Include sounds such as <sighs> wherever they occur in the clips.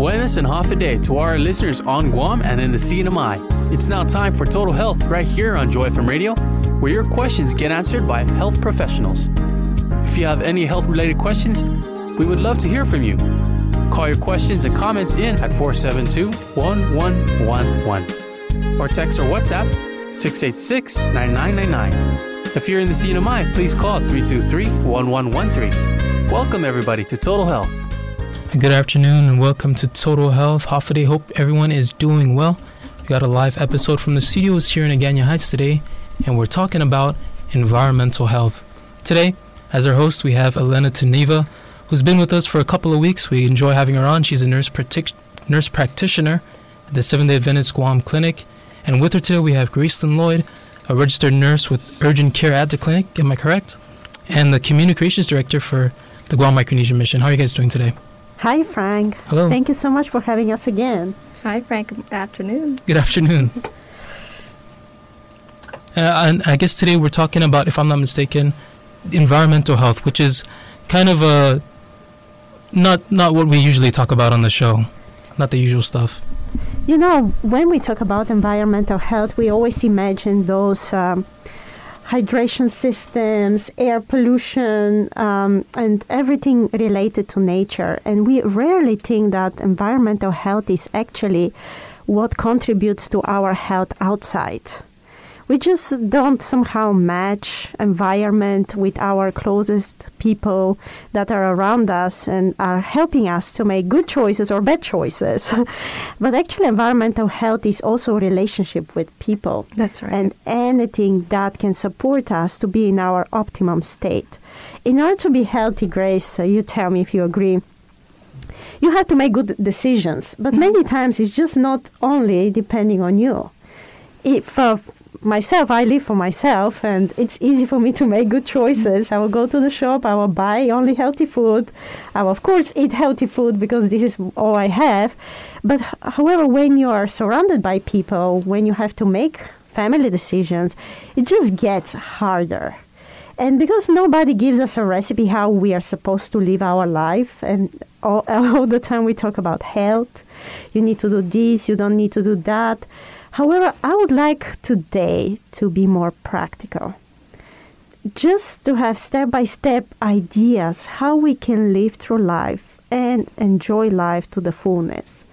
Buenas and Håfa Adai to our listeners on Guam and in the CNMI. It's now time for Total Health right here on Joy FM Radio, where your questions get answered by health professionals. If you have any health related questions, we would love to hear from you. Call your questions and comments in at 472 1111 or text or WhatsApp 686 9999. If you're in the CNMI, please call 323 1113. Welcome, everybody, to Total Health. Good afternoon and welcome to Total Health. Holiday. Hope everyone is doing well. We got a live episode from the studios here in Agana Heights today, and we're talking about environmental health. Today, as our host, we have Elena Teneva, who's been with us for a couple of weeks. We enjoy having her on. She's a nurse, nurse practitioner at the Seventh day Adventist Guam Clinic. And with her today, we have Gracelyn Lloyd, a registered nurse with urgent care at the clinic. Am I correct? And the communications director for the Guam Micronesian Mission. How are you guys doing today? Hi, Frank. Hello. Thank you so much for having us again. Hi, Frank. Afternoon. Good afternoon. Uh, and I guess today we're talking about, if I'm not mistaken, environmental health, which is kind of a not not what we usually talk about on the show, not the usual stuff. You know, when we talk about environmental health, we always imagine those um, hydration systems, air pollution, um, and everything related to nature. And we rarely think that environmental health is actually what contributes to our health outside we just don't somehow match environment with our closest people that are around us and are helping us to make good choices or bad choices. <laughs> but actually environmental health is also a relationship with people. That's right. And anything that can support us to be in our optimum state. In order to be healthy, Grace, uh, you tell me if you agree you have to make good decisions. But mm-hmm. many times it's just not only depending on you. If uh, myself, I live for myself, and it's easy for me to make good choices. I will go to the shop, I will buy only healthy food. I will, of course, eat healthy food because this is all I have. But however, when you are surrounded by people, when you have to make family decisions, it just gets harder. And because nobody gives us a recipe how we are supposed to live our life, and all, <laughs> all the time we talk about health, you need to do this, you don't need to do that However, I would like today to be more practical. Just to have step by step ideas how we can live through life and enjoy life to the fullness.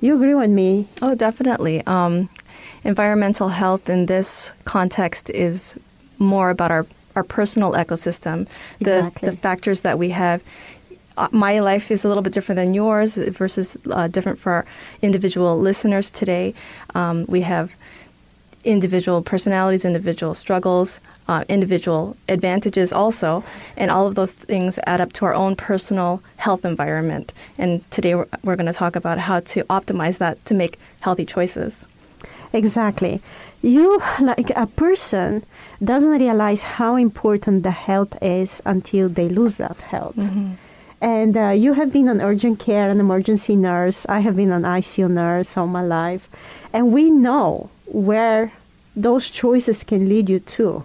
You agree with me? Oh, definitely. Um, environmental health in this context is more about our, our personal ecosystem, the, exactly. the factors that we have my life is a little bit different than yours versus uh, different for our individual listeners today. Um, we have individual personalities, individual struggles, uh, individual advantages also, and all of those things add up to our own personal health environment. And today we're, we're going to talk about how to optimize that to make healthy choices. Exactly. You, like a person, doesn't realize how important the health is until they lose that health. Mm-hmm. And uh, you have been an urgent care and emergency nurse. I have been an ICU nurse all my life. And we know where those choices can lead you to.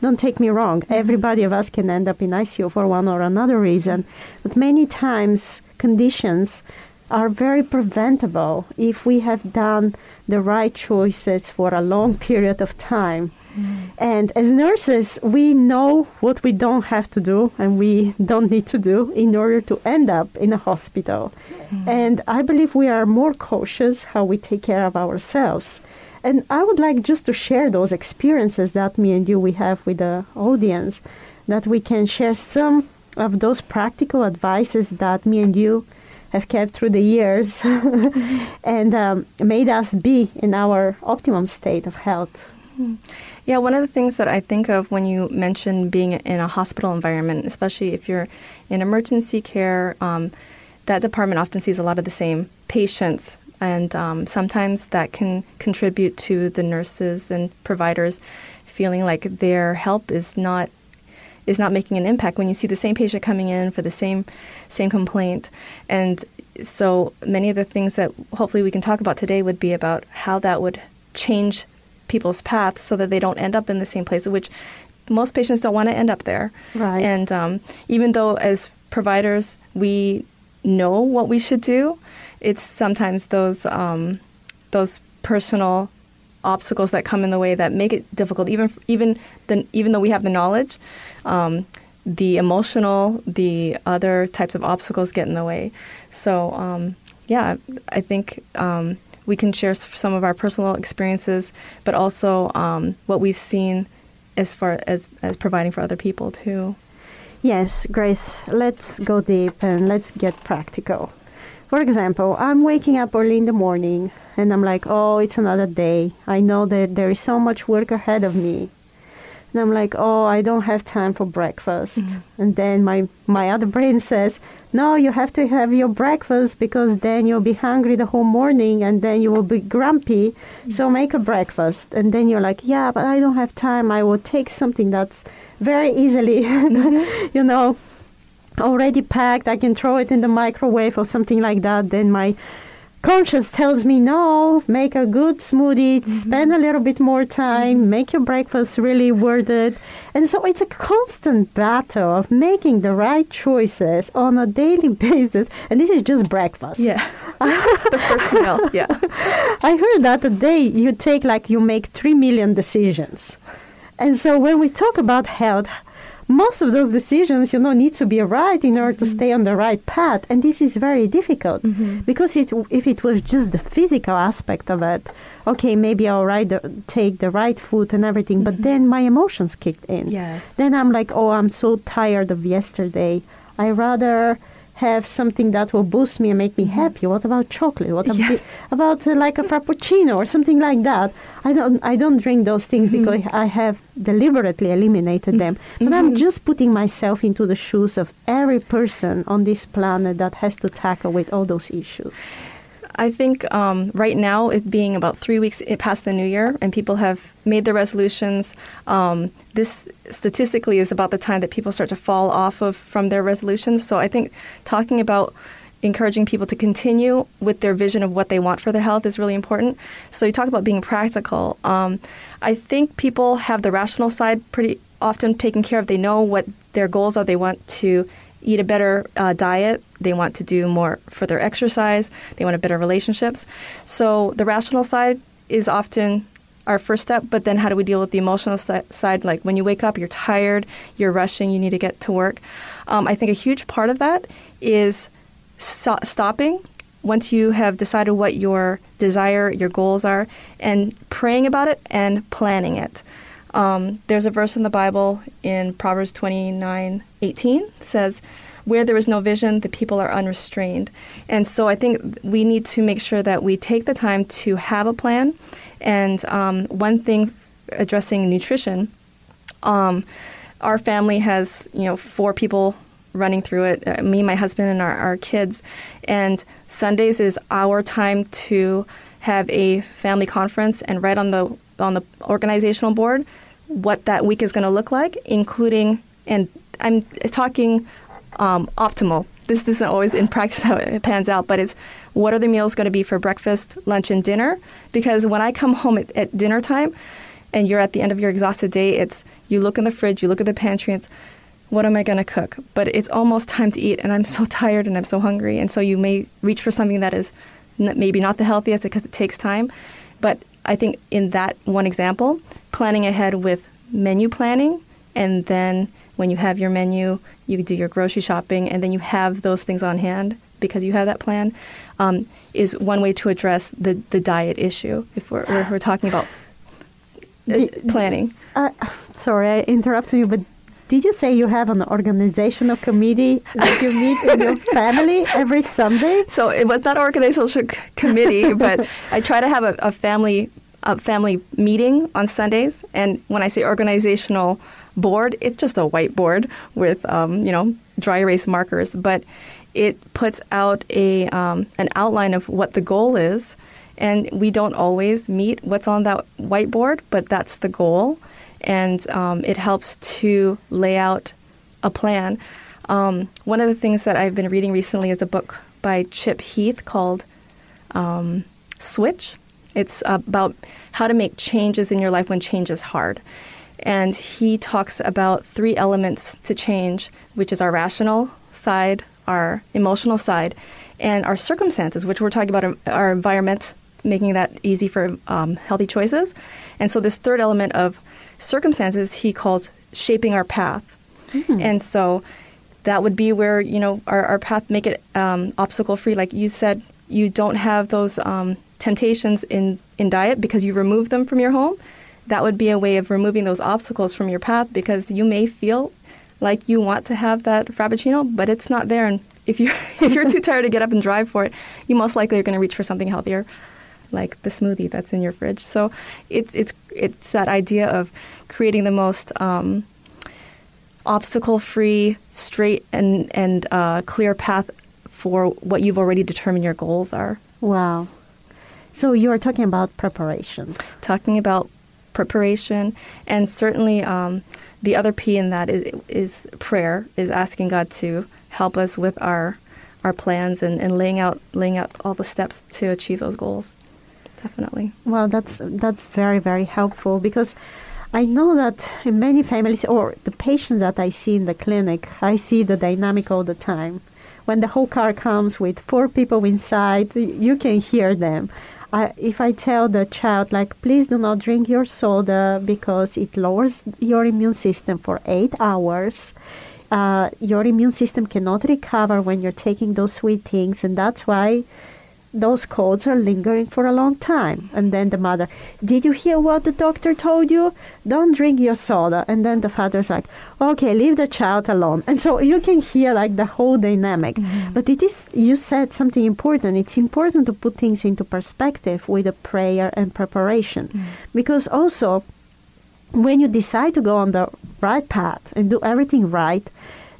Don't take me wrong. Mm-hmm. Everybody of us can end up in ICU for one or another reason. But many times, conditions are very preventable if we have done the right choices for a long period of time and as nurses, we know what we don't have to do and we don't need to do in order to end up in a hospital. Mm. And I believe we are more cautious how we take care of ourselves. And I would like just to share those experiences that me and you we have with the audience, that we can share some of those practical advices that me and you have kept through the years <laughs> and um, made us be in our optimum state of health. Mm. Yeah, one of the things that I think of when you mention being in a hospital environment, especially if you're in emergency care, um, that department often sees a lot of the same patients. And um, sometimes that can contribute to the nurses and providers feeling like their help is not is not making an impact when you see the same patient coming in for the same same complaint and so many of the things that hopefully we can talk about today would be about how that would change people's path so that they don't end up in the same place, which most patients don't want to end up there. Right. And um, even though as providers we know what we should do, it's sometimes those um, those personal obstacles that come in the way that make it difficult. Even even the, even though we have the knowledge, um, the emotional, the other types of obstacles get in the way. So um, yeah, I think um, we can share some of our personal experiences, but also um, what we've seen as far as as providing for other people too. Yes, Grace. Let's go deep and let's get practical. For example, I'm waking up early in the morning and I'm like, oh, it's another day. I know that there is so much work ahead of me. And I'm like, oh, I don't have time for breakfast. Mm-hmm. And then my, my other brain says, no, you have to have your breakfast because then you'll be hungry the whole morning and then you will be grumpy. Mm-hmm. So make a breakfast. And then you're like, yeah, but I don't have time. I will take something that's very easily, <laughs> mm-hmm. you know, already packed. I can throw it in the microwave or something like that. Then my conscience tells me no make a good smoothie mm-hmm. spend a little bit more time mm-hmm. make your breakfast really worth it. And so it's a constant battle of making the right choices on a daily <laughs> basis. And this is just breakfast. Yeah. <laughs> The first meal yeah. <laughs> I heard that a day you take like you make 3 million decisions. And so when we talk about health most of those decisions, you know, need to be right in order mm-hmm. to stay on the right path, and this is very difficult mm-hmm. because it, if it was just the physical aspect of it, okay, maybe I'll right the, take the right foot and everything, mm-hmm. but then my emotions kicked in. Yes. Then I'm like, oh, I'm so tired of yesterday. I rather have something that will boost me and make me mm-hmm. happy. What about chocolate? What yes. about uh, like a frappuccino or something like that? I don't I don't drink those things mm-hmm. because I have deliberately eliminated them. But mm-hmm. I'm just putting myself into the shoes of every person on this planet that has to tackle with all those issues. I think um, right now, it being about three weeks past the new year, and people have made their resolutions. Um, this statistically is about the time that people start to fall off of from their resolutions. So I think talking about encouraging people to continue with their vision of what they want for their health is really important. So you talk about being practical. Um, I think people have the rational side pretty often taken care of. They know what their goals are. They want to eat a better uh, diet. They want to do more for their exercise. They want a better relationships. So the rational side is often our first step, but then how do we deal with the emotional side? Like when you wake up, you're tired, you're rushing, you need to get to work. Um, I think a huge part of that is so- stopping once you have decided what your desire, your goals are, and praying about it and planning it. Um, there's a verse in the Bible in Proverbs 29 18 says, where there is no vision, the people are unrestrained. And so I think we need to make sure that we take the time to have a plan. And um, one thing addressing nutrition, um, our family has, you know, four people running through it uh, me, my husband, and our, our kids. And Sundays is our time to have a family conference and write on the on the organizational board what that week is going to look like, including, and I'm talking um, optimal. This isn't always in practice how it pans out, but it's what are the meals going to be for breakfast, lunch, and dinner? Because when I come home at, at dinner time and you're at the end of your exhausted day, it's you look in the fridge, you look at the pantry, it's what am I going to cook? But it's almost time to eat, and I'm so <laughs> tired and I'm so hungry. And so you may reach for something that is maybe not the healthiest because it takes time. But I think in that one example, planning ahead with menu planning, and then when you have your menu, you do your grocery shopping, and then you have those things on hand because you have that plan, um, is one way to address the, the diet issue if we're, we're, we're talking about uh, planning. Uh, sorry, I interrupted you, but did you say you have an organizational committee that you meet in your <laughs> family every Sunday? So it was not organizational committee, <laughs> but I try to have a, a family a family meeting on Sundays. And when I say organizational board, it's just a whiteboard with um, you know dry erase markers, but it puts out a um, an outline of what the goal is. And we don't always meet what's on that whiteboard, but that's the goal and um, it helps to lay out a plan. Um, one of the things that I've been reading recently is a book by Chip Heath called um, Switch. It's about how to make changes in your life when change is hard. And he talks about three elements to change, which is our rational side, our emotional side, and our circumstances, which we're talking about our, our environment, making that easy for um, healthy choices. And so, this third element of circumstances he calls shaping our path. Mm-hmm. And so, that would be where you know our, our path make it um, obstacle free. Like you said, you don't have those um, temptations in in diet because you remove them from your home. That would be a way of removing those obstacles from your path because you may feel like you want to have that frappuccino, but it's not there. And if you <laughs> if you're too tired to get up and drive for it, you most likely are going to reach for something healthier, like the smoothie that's in your fridge. So it's it's it's that idea of creating the most um, obstacle-free, straight and and uh, clear path for what you've already determined your goals are. Wow. So you are talking about preparation. Talking about preparation, and certainly um, the other P in that is, is, prayer, is asking God to help us with our our plans and, and laying out laying out all the steps to achieve those goals. Definitely. Well, that's that's very very helpful because I know that in many families or the patients that I see in the clinic, I see the dynamic all the time. When the whole car comes with four people inside, you can hear them. I, if I tell the child, like, please do not drink your soda because it lowers your immune system for eight hours, uh, your immune system cannot recover when you're taking those sweet things, and that's why those colds are lingering for a long time. And then the mother, Did you hear what the doctor told you? Don't drink your soda. And then the father's like, Okay, leave the child alone. And so you can hear like the whole dynamic. Mm-hmm. But it is, you said something important. It's important to put things into perspective with a prayer and preparation. Mm-hmm. Because also, when you decide to go on the right path and do everything right,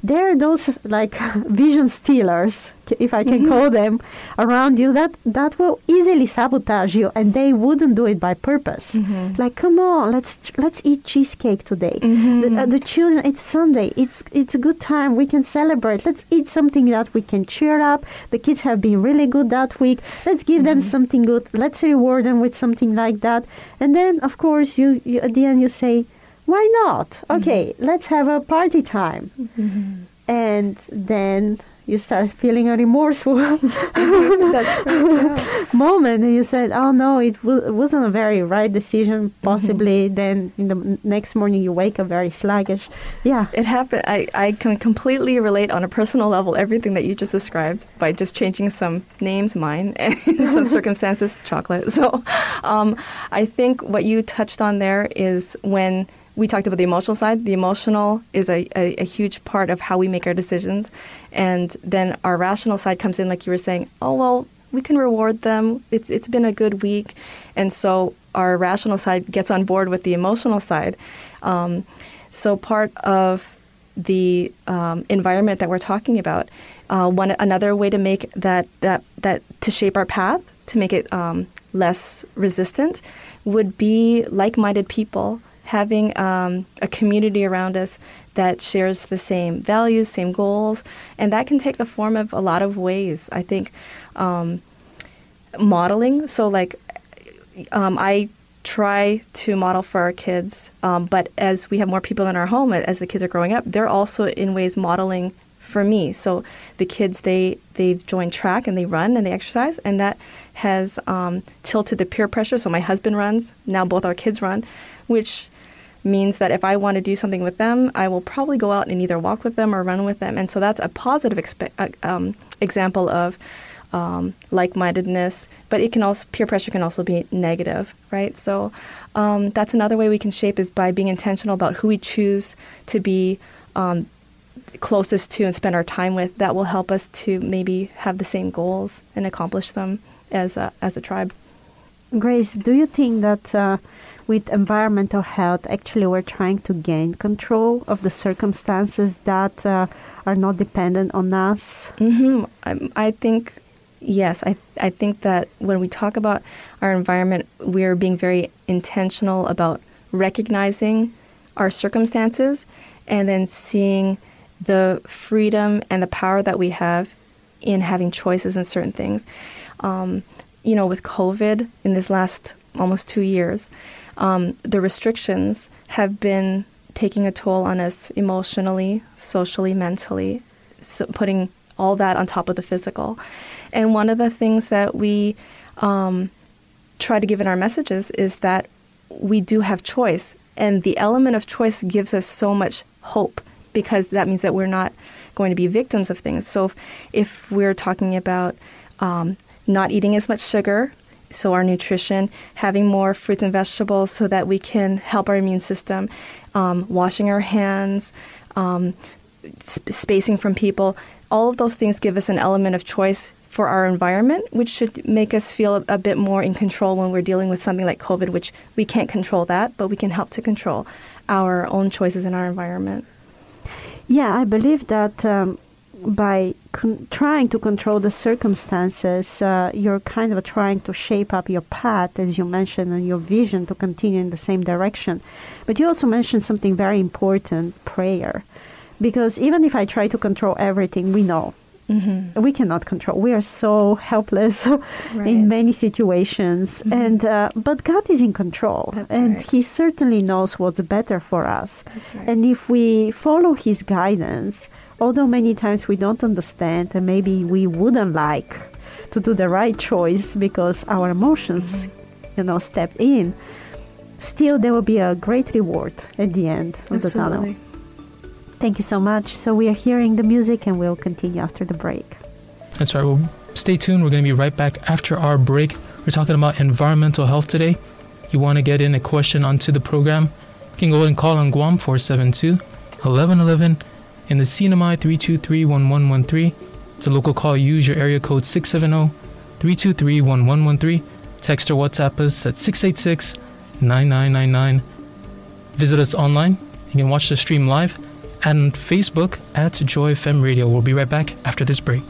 there are those like <laughs> vision stealers, if I can mm-hmm. call them, around you that that will easily sabotage you, and they wouldn't do it by purpose. Mm-hmm. Like, come on, let's let's eat cheesecake today. Mm-hmm. The, uh, the, children, it's Sunday. It's it's a good time. We can celebrate. Let's eat something that we can cheer up. The kids have been really good that week. Let's give them mm-hmm. something good. Let's reward them with something like that. And then, of course, you, you at the end you say why not? Okay, mm-hmm. let's have a party time. Mm-hmm. And then you start feeling a remorseful <laughs> right, moment and you said oh no it, w- wasn't a very right decision mm-hmm. possibly mm-hmm. then in the next morning you wake up very sluggish yeah it happened I, I can completely relate on a personal level everything that you just described by just changing some names mine <laughs> and some circumstances chocolate so um, i think what you touched on there is when we talked about the emotional side. The emotional is a, a, a, huge part of how we make our decisions. And then our rational side comes in, like you were saying, oh, well, we can reward them. It's, it's been a good week. And so our rational side gets on board with the emotional side. Um, so part of the um, environment that we're talking about, uh, one another way to make that, that, that to shape our path, to make it um, less resistant, would be like-minded people having um, a community around us that shares the same values, same goals, and that can take the form of a lot of ways. I think um, modeling. So, like, um, I try to model for our kids, um, but as we have more people in our home, as the kids are growing up, they're also in ways modeling for me. So the kids they they've joined track and they run and they exercise, and that has um, tilted the peer pressure. So my husband runs now; both our kids run, which means that if I want to do something with them, I will probably go out and either walk with them or run with them. And so that's a positive expe- uh, um, example of um, like-mindedness. But it can also peer pressure can also be negative, right? So um, that's another way we can shape is by being intentional about who we choose to be um, closest to and spend our time with. That will help us to maybe have the same goals and accomplish them as a, as a tribe. Grace, do you think that? Uh, with environmental health, actually, we're trying to gain control of the circumstances that uh, are not dependent on us. Mm-hmm. I, I think yes, I, I think that when we talk about our environment, we're being very intentional about recognizing our circumstances and then seeing the freedom and the power that we have in having choices in certain things. Um, you know, with COVID in this last almost two years, um, the restrictions have been taking a toll on us emotionally, socially, mentally, so putting all that on top of the physical. And one of the things that we um, try to give in our messages is that we do have choice. And the element of choice gives us so much hope because that means that we're not going to be victims of things. So if, if we're talking about um, not eating as much sugar, so our nutrition, having more fruits and vegetables so that we can help our immune system, um, washing our hands, um, sp- spacing from people, all of those things give us an element of choice for our environment, which should make us feel a, a bit more in control when we're dealing with something like COVID, which we can't control that, but we can help to control our own choices in our environment. Yeah, I believe that um, by con- trying to control the circumstances, uh, you're kind of trying to shape up your path, as you mentioned, and your vision to continue in the same direction. But you also mentioned something very important prayer. Because even if I try to control everything, we know Mm-hmm. We cannot control. We are so helpless <laughs> right. in many situations, mm-hmm. and uh, but God is in control, That's and right. He certainly knows what's better for us. Right. And if we follow His guidance, although many times we don't understand, and maybe we wouldn't like to do the right choice because our emotions, mm-hmm. you know, step in, still there will be a great reward at the end of Absolutely. the tunnel. Thank you so much. So we are hearing the music and we'll continue after the break. That's right. Well, stay tuned. We're going to be right back after our break. We're talking about environmental health today. You want to get in a question onto the program? You can go ahead and call on Guam 472 1111 in the CNMI 323 1113. It's a local call. Use your area code 670 323 1113. Text or WhatsApp us at 686 9999. Visit us online. You can watch the stream live and Facebook at Joy FM Radio. We'll be right back after this break.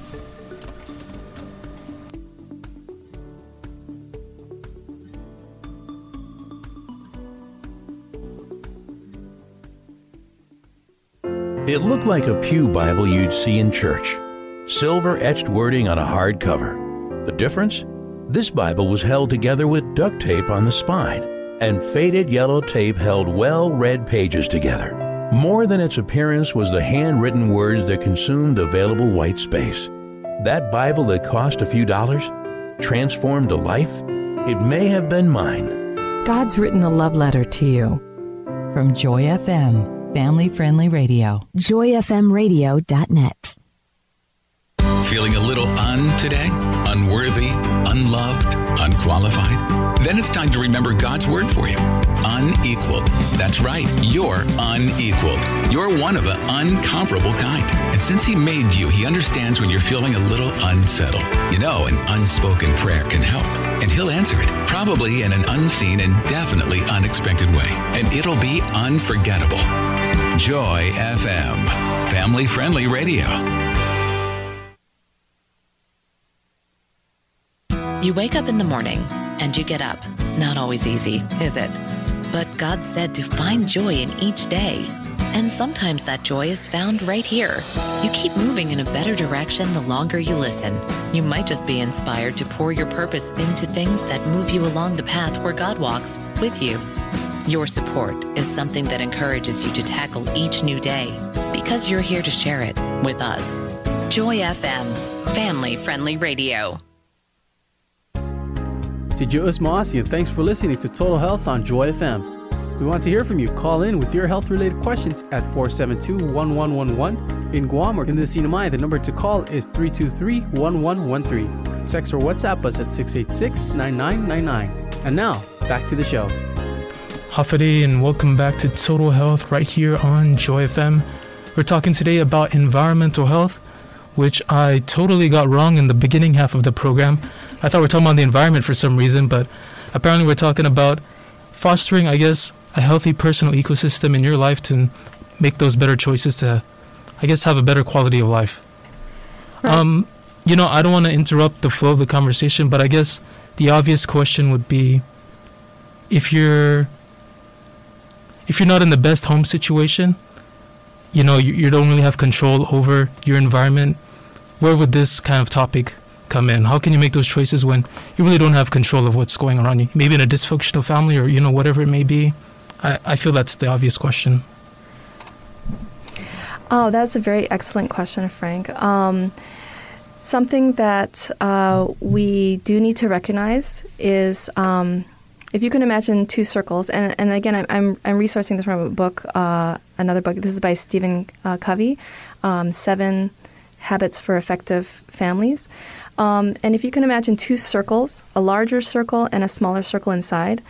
It looked like a Pew Bible you'd see in church. Silver etched wording on a hard cover. The difference? This Bible was held together with duct tape on the spine, and faded yellow tape held well read pages together. More than its appearance was the handwritten words that consumed available white space. That Bible that cost a few dollars, transformed a life, it may have been mine. God's written a love letter to you. From Joy FM, family friendly radio. JoyFMRadio.net. Feeling a little un today? Unworthy, unloved, unqualified? Then it's time to remember God's word for you unequaled. That's right, you're unequaled. You're one of an uncomparable kind. And since He made you, He understands when you're feeling a little unsettled. You know, an unspoken prayer can help. And He'll answer it, probably in an unseen and definitely unexpected way. And it'll be unforgettable. Joy FM, family friendly radio. You wake up in the morning and you get up. Not always easy, is it? But God said to find joy in each day. And sometimes that joy is found right here. You keep moving in a better direction the longer you listen. You might just be inspired to pour your purpose into things that move you along the path where God walks with you. Your support is something that encourages you to tackle each new day because you're here to share it with us. Joy FM, family friendly radio. Si Yu'os Ma'åse', and thanks for listening to Total Health on Joy FM. We want to hear from you. Call in with your health related questions at 472 1111. In Guam or in the CNMI, the number to call is 323 1113. Text or WhatsApp us at 686 9999. And now, back to the show. Håfa Adai, and welcome back to Total Health right here on Joy FM. We're talking today about environmental health, which I totally got wrong in the beginning half of the program. I thought we are talking about the environment for some reason, but apparently we're talking about fostering, I guess, a healthy personal ecosystem in your life to make those better choices to, I guess, have a better quality of life. Right. Um, you know, I don't want to interrupt the flow of the conversation, but I guess the obvious question would be if you're if you're not in the best home situation, you know, you, you don't really have control over your environment, where would this kind of topic come in? How can you make those choices when you really don't have control of what's going around you? Maybe in a dysfunctional family or, you know, whatever it may be. I, I feel that's the obvious question. Oh, that's a very excellent question, Frank. Um, something that uh, we do need to recognize is um, if you can imagine two circles, and, and again, I'm, I'm, resourcing this from a book, uh, another book. This is by Stephen uh, Covey, um, Seven Habits for Effective Families. Um, and if you can imagine two circles, a larger circle and a smaller circle inside,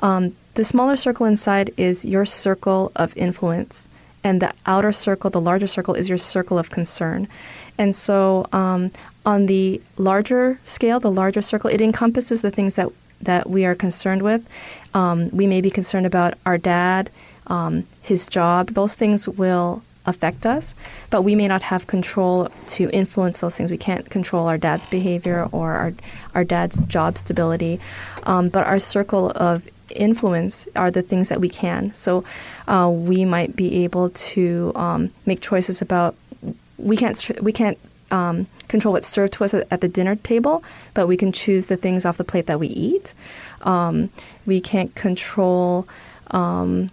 um, the smaller circle inside is your circle of influence, and the outer circle, the larger circle, is your circle of concern. And so, um, on the larger scale, the larger circle, it encompasses the things that that we are concerned with. Um, we may be concerned about our dad, um, his job. Those things will affect us, but we may not have control to influence those things. We can't control our dad's behavior or our, our dad's job stability, um, but our circle of influence are the things that we can. So uh, we might be able to um, make choices about. We can't. We can't um, control what's served to us at, the dinner table, but we can choose the things off the plate that we eat. Um, we can't control um,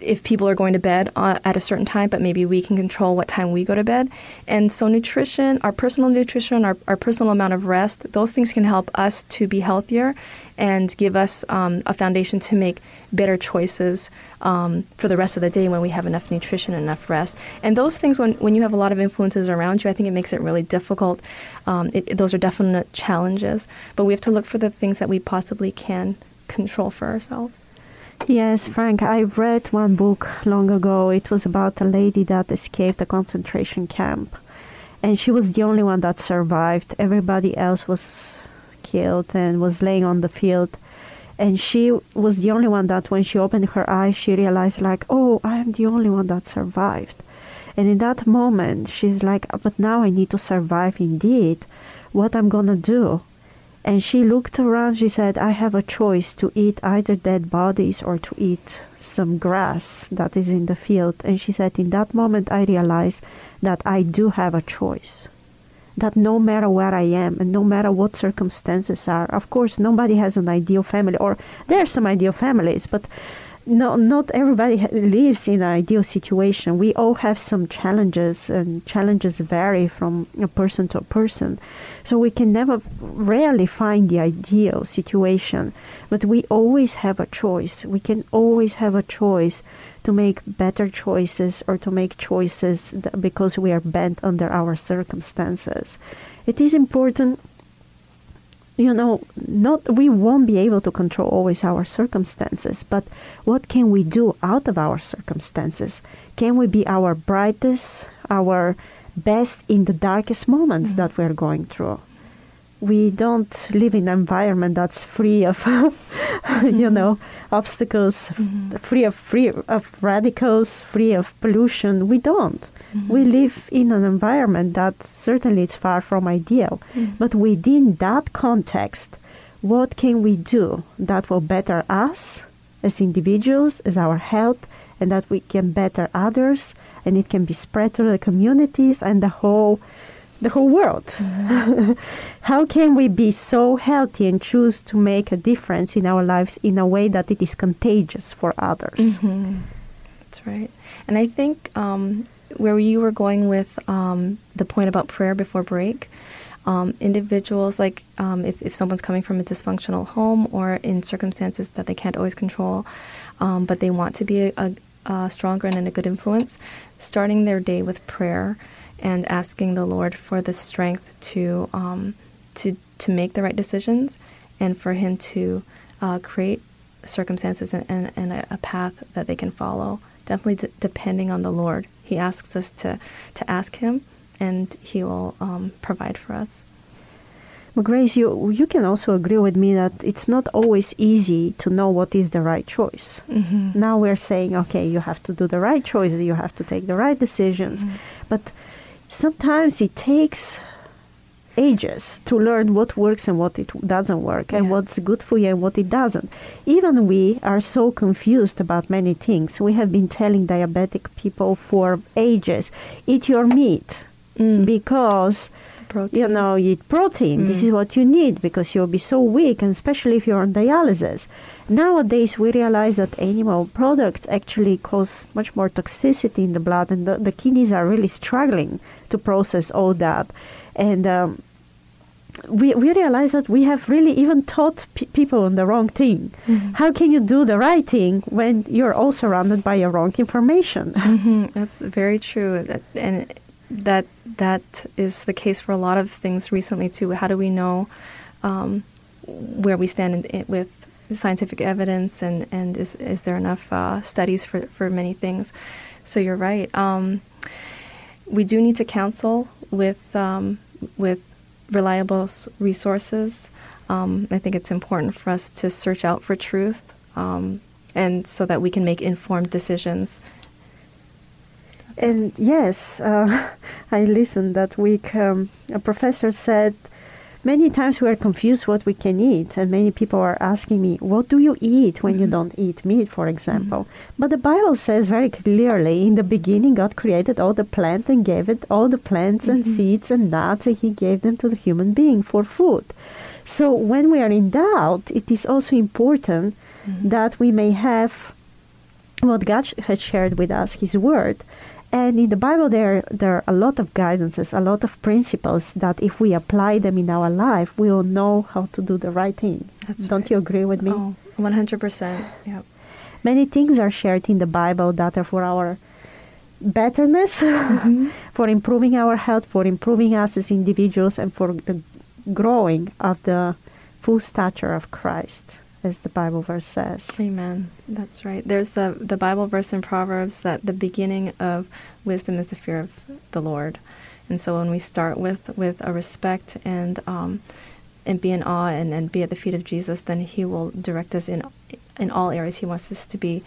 if people are going to bed uh, at a certain time, but maybe we can control what time we go to bed. And so, nutrition, our personal nutrition, our, our personal amount of rest, those things can help us to be healthier and give us um, a foundation to make better choices um, for the rest of the day when we have enough nutrition and enough rest. And those things, when, when you have a lot of influences around you, I think it makes it really difficult. Um, it, those are definite challenges, but we have to look for the things that we possibly can control for ourselves. Yes, Frank, I read one book long ago. It was about a lady that escaped a concentration camp. And she was the only one that survived. Everybody else was killed and was laying on the field. And she was the only one that, when she opened her eyes, she realized, like, oh, I am the only one that survived. And in that moment, she's like, but now I need to survive indeed. What I'm to do? And she looked around. She said, I have a choice to eat either dead bodies or to eat some grass that is in the field. And she said, In that moment, I realized that I do have a choice. That no matter where I am and no matter what circumstances are, of course, nobody has an ideal family, or there are some ideal families, but no, not everybody lives in an ideal situation. We all have some challenges, and challenges vary from a person to a person. So we can never, rarely find the ideal situation, but we always have a choice. We can always have a choice to make better choices or to make choices because we are bent under our circumstances. It is important you know, not we won't be able to control always our circumstances, but what can we do out of our circumstances? Can we be our brightest, our best in the darkest moments mm-hmm. that we're going through? We don't live in an environment that's free of, <laughs> mm-hmm. you know, obstacles, mm-hmm. free of free of radicals, free of pollution. We don't. Mm-hmm. We live in an environment that certainly is far from ideal. Mm-hmm. But within that context, what can we do that will better us as individuals, as our health, and that we can better others, and it can be spread to the communities and the whole the whole world. Mm-hmm. <laughs> How can we be so healthy and choose to make a difference in our lives in a way that it is contagious for others? Mm-hmm. That's right. And I think um, where you were going with um, the point about prayer before break. Um, individuals, like um, if, if someone's coming from a dysfunctional home or in circumstances that they can't always control, um, but they want to be a, a, a, stronger and a good influence, starting their day with prayer and asking the Lord for the strength to um, to to make the right decisions and for Him to uh, create circumstances and, and, and a, a, path that they can follow. Definitely d- depending on the Lord he asks us to, to ask Him, and He will um, provide for us. Well, Grace, you, you can also agree with me that it's not always easy to know what is the right choice. Mm-hmm. Now we're saying, okay, you have to do the right choices, you have to take the right decisions. Mm-hmm. But sometimes it takes ages to learn what works and what it doesn't work and yes. what's good for you and what it doesn't. Even we are so confused about many things. We have been telling diabetic people for ages, eat your meat mm. because protein. you know eat protein. Mm. This is what you need because you'll be so weak and especially if you're on dialysis. Nowadays we realize that animal products actually cause much more toxicity in the blood and the, the kidneys are really struggling to process all that and um, we, we realize that we have really even taught people the wrong thing. Mm-hmm. How can you do the right thing when you're all surrounded by your wrong information? hmm That's very true. That, and that that is the case for a lot of things recently too. How do we know um, where we stand in, in, with scientific evidence, and, and is is there enough uh, studies for, for many things? So you're right. Um, we do need to counsel with um, with reliable resources. Um, I think it's important for us to search out for truth, um, and so that we can make informed decisions. And yes, uh, <laughs> I listened that week. Um, a professor said many times we are confused what we can eat, and many people are asking me, "What do you eat when you don't eat meat?" For example, but the Bible says very clearly, in the beginning, God created all the plant and gave it all the plants and seeds and nuts, and He gave them to the human being for food. So when we are in doubt, it is also important that we may have what God sh- has shared with us, His Word. And in the Bible, there, there are a lot of guidances, a lot of principles that if we apply them in our life, we will know how to do the right thing. That's Don't right. you agree with me? Oh, 100%. Yeah. Many things are shared in the Bible that are for our betterness, <laughs> for improving our health, for improving us as individuals, and for the growing of the full stature of Christ, as the Bible verse says. Amen. That's right. There's the, the Bible verse in Proverbs that the beginning of wisdom is the fear of the Lord. And so when we start with, with a respect and um, and be in awe and, and be at the feet of Jesus, then He will direct us in in all areas. He wants us to be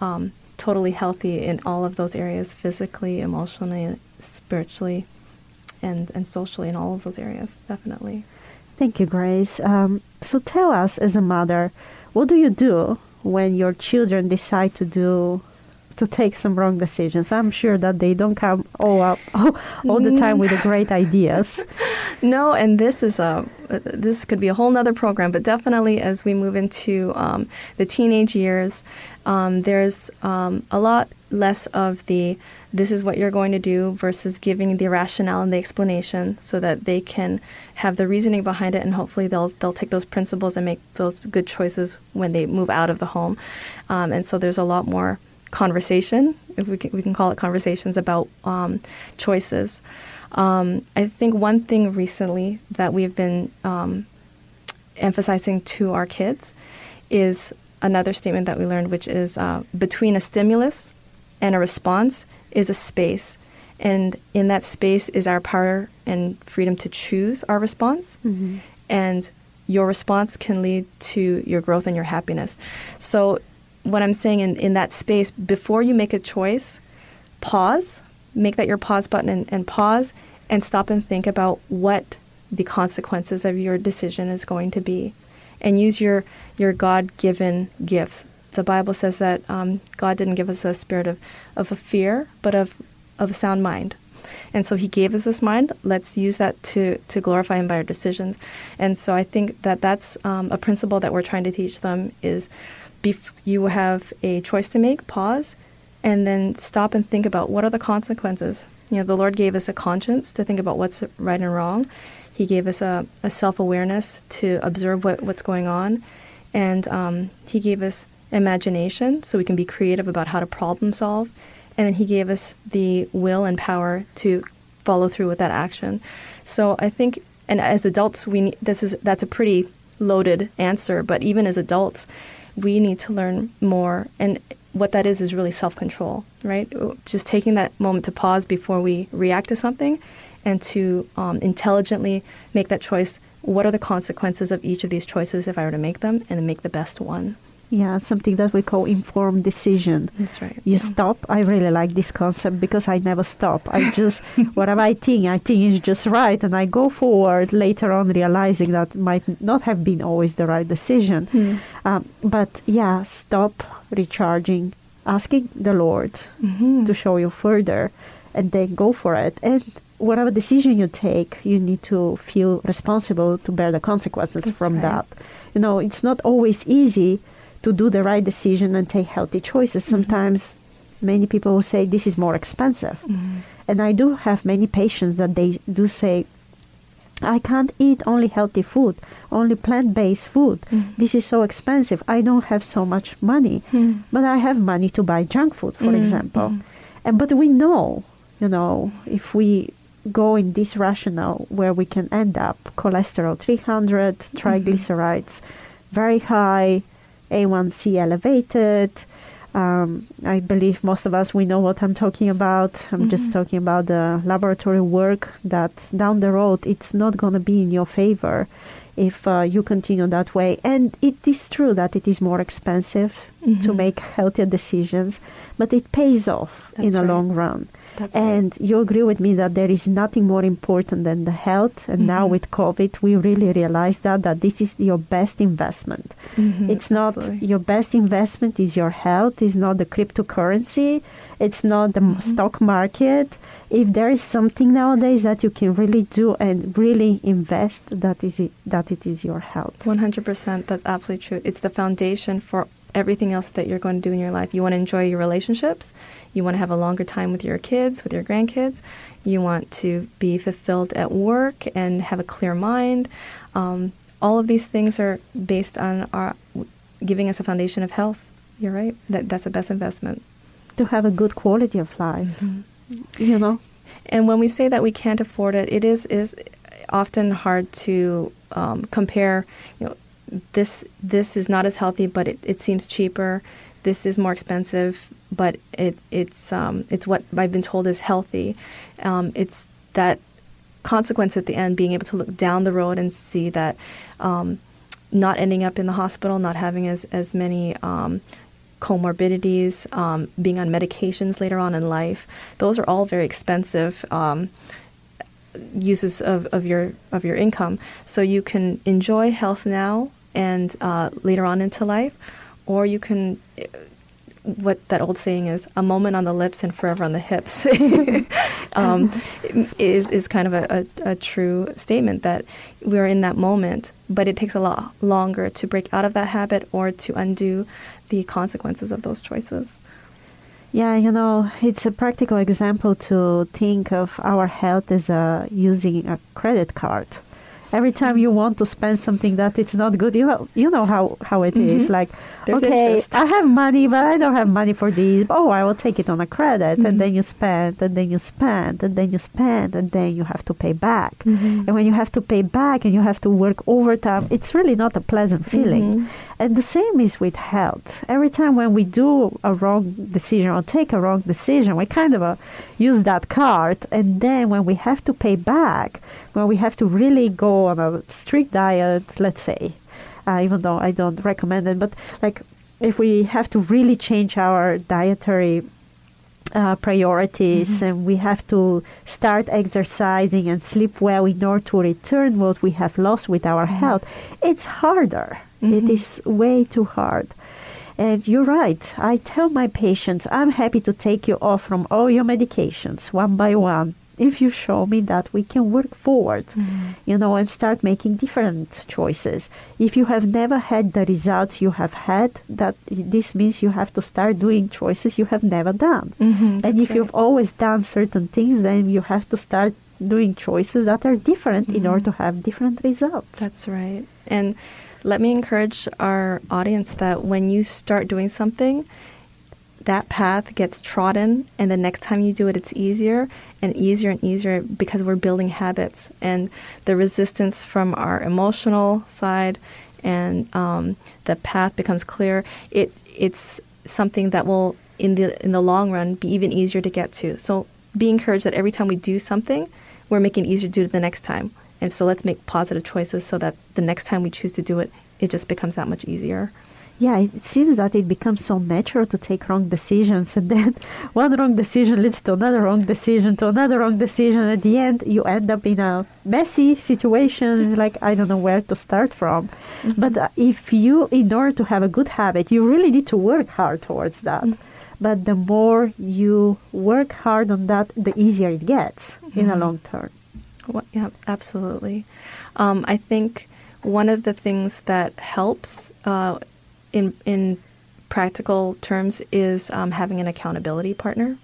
um, totally healthy in all of those areas, physically, emotionally, spiritually, and and socially in all of those areas. Definitely. Thank you, Grace. Um, so tell us, as a mother, what do you do when your children decide to do to take some wrong decisions? I'm sure that they don't come all up <laughs> all, all the time with the great ideas. <laughs> No, and this is a this could be a whole nother program, but definitely as we move into um, the teenage years, um, there's um, a lot less of the this is what you're going to do versus giving the rationale and the explanation so that they can have the reasoning behind it and hopefully they'll they'll take those principles and make those good choices when they move out of the home. Um, and so there's a lot more conversation if we can, we can call it conversations about um, choices. Um, I think one thing recently that we've been um, emphasizing to our kids is another statement that we learned, which is uh, between a stimulus and a response is a space. And in that space is our power and freedom to choose our response. And your response can lead to your growth and your happiness. So, what I'm saying in, in that space, before you make a choice, pause, make that your pause button and, and pause and stop and think about what the consequences of your decision is going to be and use your, your God given gifts. The Bible says that um, God didn't give us a spirit of, of a fear, but of, of a sound mind. And so he gave us this mind. Let's use that to, to glorify him by our decisions. And so I think that that's um, a principle that we're trying to teach them is bef- you have a choice to make, pause, and then stop and think about what are the consequences. You know, the Lord gave us a conscience to think about what's right and wrong. He gave us a, a self awareness to observe what, what's going on. And um, He gave us imagination so we can be creative about how to problem solve. And then He gave us the will and power to follow through with that action. So I think, and as adults, we need, this is that's a pretty loaded answer. But even as adults, we need to learn more. And what that is is really self control, right? Just taking that moment to pause before we react to something and to um, intelligently make that choice. What are the consequences of each of these choices if I were to make them and make the best one? Yeah, something that we call informed decision. That's right. You stop. I really like this concept because I never stop. I just, <laughs> whatever I think, I think is just right. And I go forward later on realizing that might not have been always the right decision. Hmm. Um, but yeah, stop recharging, asking the Lord Mm-hmm. to show you further, and then go for it. And whatever decision you take, you need to feel responsible to bear the consequences That's from right. that. You know, it's not always easy to do the right decision and take healthy choices. Mm-hmm. Sometimes many people will say this is more expensive. Mm-hmm. And I do have many patients that they do say, I can't eat only healthy food, only plant based food. Mm. This is so expensive. I don't have so much money, Mm. but I have money to buy junk food, for Mm, example. And but we know, you know, if we go in this rational where we can end up cholesterol 300, Mm-hmm. triglycerides very high, A1C elevated. Um, I believe most of us we know what I'm talking about. I'm just Mhm. talking about the laboratory work that down the road it's not going to be in your favor if uh, you continue that way. And it is true that it is more expensive to Mhm. make healthier decisions, but it pays off in That's the right. long run. That's right. And you agree with me that there is nothing more important than the health. And now Mhm. with COVID, we really realize that that this is your best investment. Mhm, It's not absolutely. your best investment is your health. It's not the cryptocurrency. It's not the m Mhm. stock market. If there is something nowadays that you can really do and really invest, that is it. That it is your health. 100%. That's absolutely true. It's the foundation for everything else that you're going to do in your life. You want to enjoy your relationships. You want to have a longer time with your kids, with your grandkids. You want to be fulfilled at work and have a clear mind. Um, all of these things are based on our giving us a foundation of health. You're right. That that's the best investment. To have a good quality of life, you know. And when we say that we can't afford it, it is is often hard to um, compare. You know, this this is not as healthy, but it, it seems cheaper. This is more expensive, but it it's um, it's what I've been told is healthy. Um, it's that consequence at the end, being able to look down the road and see that um, not ending up in the hospital, not having as as many. Um, comorbidities, um, being on medications later on in life, those are all very expensive um, uses of, of your of your income. So you can enjoy health now and uh, later on into life, or you can. What that old saying is, "A moment on the lips and forever on the hips," <laughs> <laughs> um, is is kind of a, a, a true statement that we're in that moment, but it takes a lot longer to break out of that habit or to undo the consequences of those choices. Yeah, you know, it's a practical example to think of our health as uh, using a credit card. Every time you want to spend something that it's not good, you know, you know how, how it is. Mhm. Like, There's okay, interest. I have money, but I don't have money for this. Oh, I will take it on a credit. Mhm. And then you spend, and then you spend, and then you spend, and then you have to pay back. Mhm. And when you have to pay back and you have to work overtime, it's really not a pleasant feeling. Mhm. And the same is with health. Every time when we do a wrong decision or take a wrong decision, we kind of uh, use that card. And then when we have to pay back, when we have to really go on a strict diet, let's say, uh, even though I don't recommend it, but like if we have to really change our dietary uh, priorities and we have to start exercising and sleep well in order to return what we have lost with our health, it's harder. It Mhm. is way too hard. And you're right. I tell my patients, I'm happy to take you off from all your medications one by one if you show me that we can work forward, you know, and start making different choices. If you have never had the results you have had, that this means you have to start doing choices you have never done. Mhm, and if you've always done certain things, then you have to start doing choices that are different in order to have different results. That's right. And let me encourage our audience that when you start doing something, that path gets trodden, and the next time you do it, it's easier and easier and easier because we're building habits. And the resistance from our emotional side and um, the path becomes clear. It it's something that will in the in the long run be even easier to get to. So be encouraged that every time we do something, we're making it easier to do it the next time. And so let's make positive choices so that the next time we choose to do it, it just becomes that much easier. Yeah, it seems that it becomes so natural to take wrong decisions, and then <laughs> one wrong decision leads to another wrong decision, to another wrong decision. At the end, you end up in a messy situation. Like I don't know where to start from. But uh, if you, in order to have a good habit, you really need to work hard towards that. But the more you work hard on that, the easier it gets in the Mhm. long term. Well, yeah, absolutely. Um, I think one of the things that helps uh, in in practical terms is um, having an accountability partner.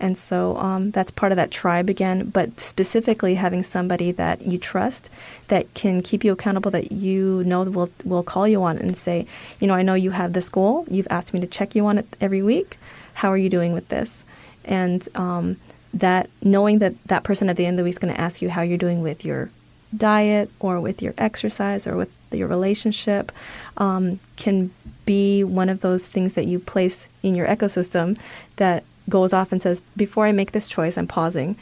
And so um, that's part of that tribe again, but specifically having somebody that you trust that can keep you accountable, that you know will, will call you on and say, you know, I know you have this goal. You've asked me to check you on it every week. How are you doing with this? And um, that knowing that that person at the end of the week is going to ask you how you're doing with your diet or with your exercise or with your relationship um, can be one of those things that you place in your ecosystem that goes off and says, Before I make this choice, I'm pausing.